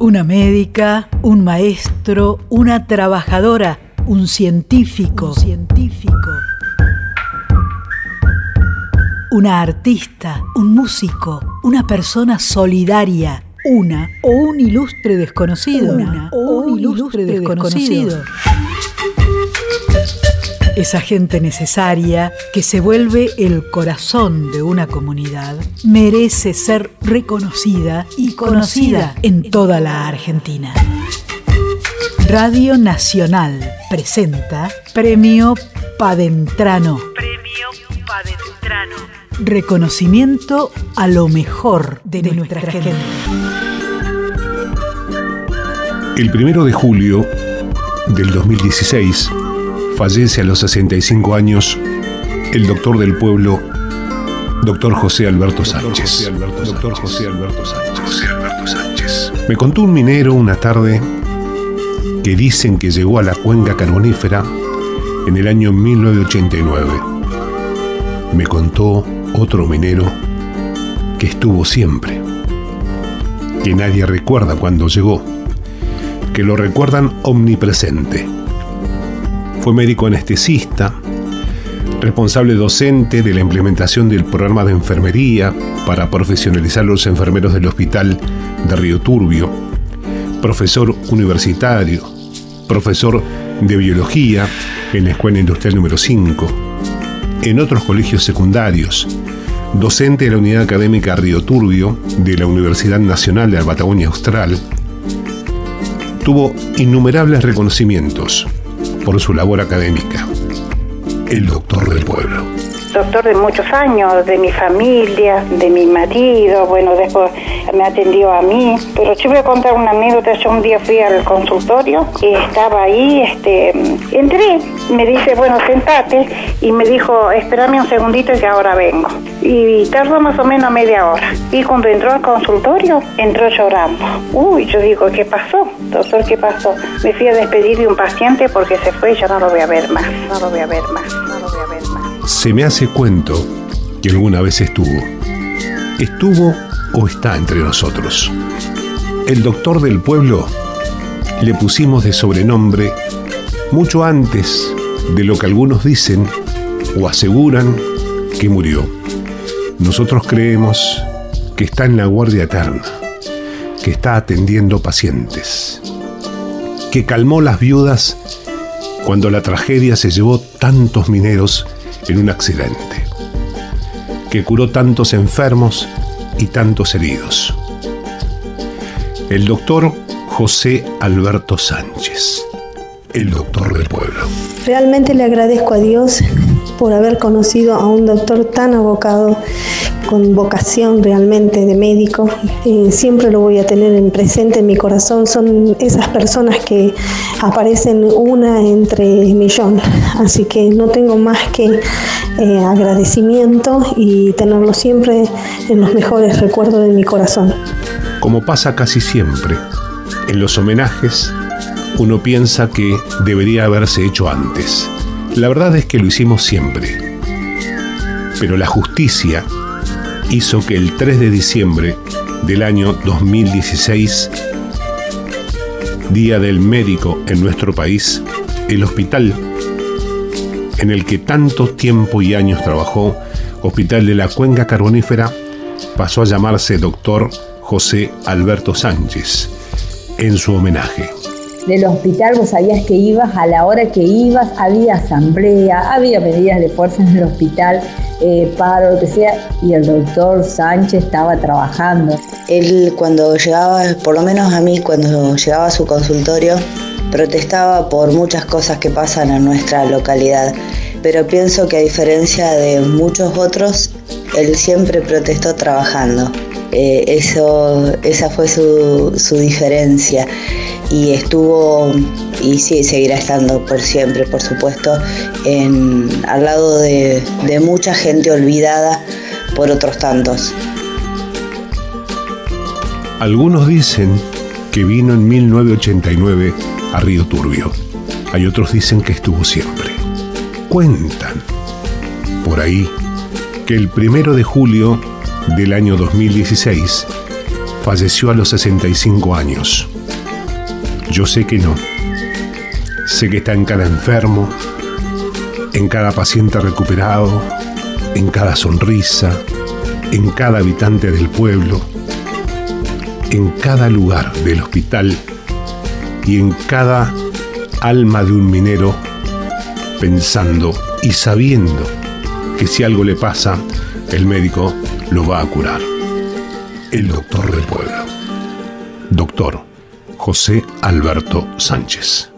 Una médica, un maestro, una trabajadora, un científico, científico. Una artista, un músico, una persona solidaria, una o un ilustre desconocido, una o un ilustre desconocido. Esa gente necesaria que se vuelve el corazón de una comunidad merece ser reconocida y conocida en toda la Argentina. Radio Nacional presenta Premio Padentrano. Premio Padentrano. Reconocimiento a lo mejor de, nuestra, gente. El primero de julio del 2016 fallece a los 65 años el doctor del pueblo, doctor José Alberto Sánchez. Doctor José Alberto Sánchez. Me contó un minero una tarde que dicen que llegó a la cuenca carbonífera en el año 1989. Me contó otro minero que estuvo siempre, que nadie recuerda cuando llegó, que lo recuerdan omnipresente fue médico anestesista, responsable docente de la implementación del programa de enfermería para profesionalizar a los enfermeros del hospital de Río Turbio, profesor universitario, profesor de biología en la Escuela Industrial número 5, en otros colegios secundarios, docente de la Unidad Académica Río Turbio de la Universidad Nacional de la Patagonia Austral, tuvo innumerables reconocimientos por su labor académica. El doctor del pueblo. Doctor de muchos años, de mi familia, de mi marido, bueno, después me atendió a mí. Pero yo voy a contar una anécdota. Yo un día fui al consultorio y estaba ahí, este, entré, me dice, bueno, sentate, y me dijo, espérame un segundito que ahora vengo. Y tardó más o menos media hora. Y cuando entró al consultorio, entró llorando. Uy, yo digo, ¿qué pasó? Doctor, ¿qué pasó? Me fui a despedir de un paciente porque se fue y ya no lo voy a ver más, no lo voy a ver más, Se me hace cuento que alguna vez estuvo. Estuvo o está entre nosotros. El doctor del pueblo le pusimos de sobrenombre mucho antes de lo que algunos dicen o aseguran que murió. Nosotros creemos que está en la guardia eterna, que está atendiendo pacientes, que calmó las viudas cuando la tragedia se llevó tantos mineros en un accidente, que curó tantos enfermos y tantos heridos. El doctor José Alberto Sánchez, el doctor del pueblo. Realmente le agradezco a Dios por haber conocido a un doctor tan abocado, con vocación realmente de médico. siempre lo voy a tener en presente en mi corazón. Son esas personas que aparecen una entre millón. Así que no tengo más que eh, agradecimiento y tenerlo siempre en los mejores recuerdos de mi corazón. Como pasa casi siempre, en los homenajes uno piensa que debería haberse hecho antes. La verdad es que lo hicimos siempre. Pero la justicia hizo que el 3 de diciembre del año 2016, Día del Médico en nuestro país, el hospital en el que tanto tiempo y años trabajó, Hospital de la Cuenca Carbonífera, pasó a llamarse Doctor José Alberto Sánchez, en su homenaje. Del hospital vos sabías que ibas, a la hora que ibas había asamblea, había medidas de fuerza en el hospital, eh, paro, lo que sea, y el doctor Sánchez estaba trabajando. Él cuando llegaba, por lo menos a mí, cuando llegaba a su consultorio, protestaba por muchas cosas que pasan en nuestra localidad, pero pienso que a diferencia de muchos otros, él siempre protestó trabajando. Eh, eso, esa fue su, diferencia y estuvo y sí seguirá estando por siempre, por supuesto, al lado de, de mucha gente olvidada por otros tantos. Algunos dicen que vino en 1989 a Río Turbio. Hay otros dicen que estuvo siempre. Cuentan por ahí que el primero de julio del año 2016 falleció a los 65 años. Yo sé que no. Sé que está en cada enfermo, en cada paciente recuperado, en cada sonrisa, en cada habitante del pueblo, en cada lugar del hospital y en cada alma de un minero, pensando y sabiendo que si algo le pasa, el médico lo va a curar. El doctor del pueblo. Doctor José Alberto Sánchez.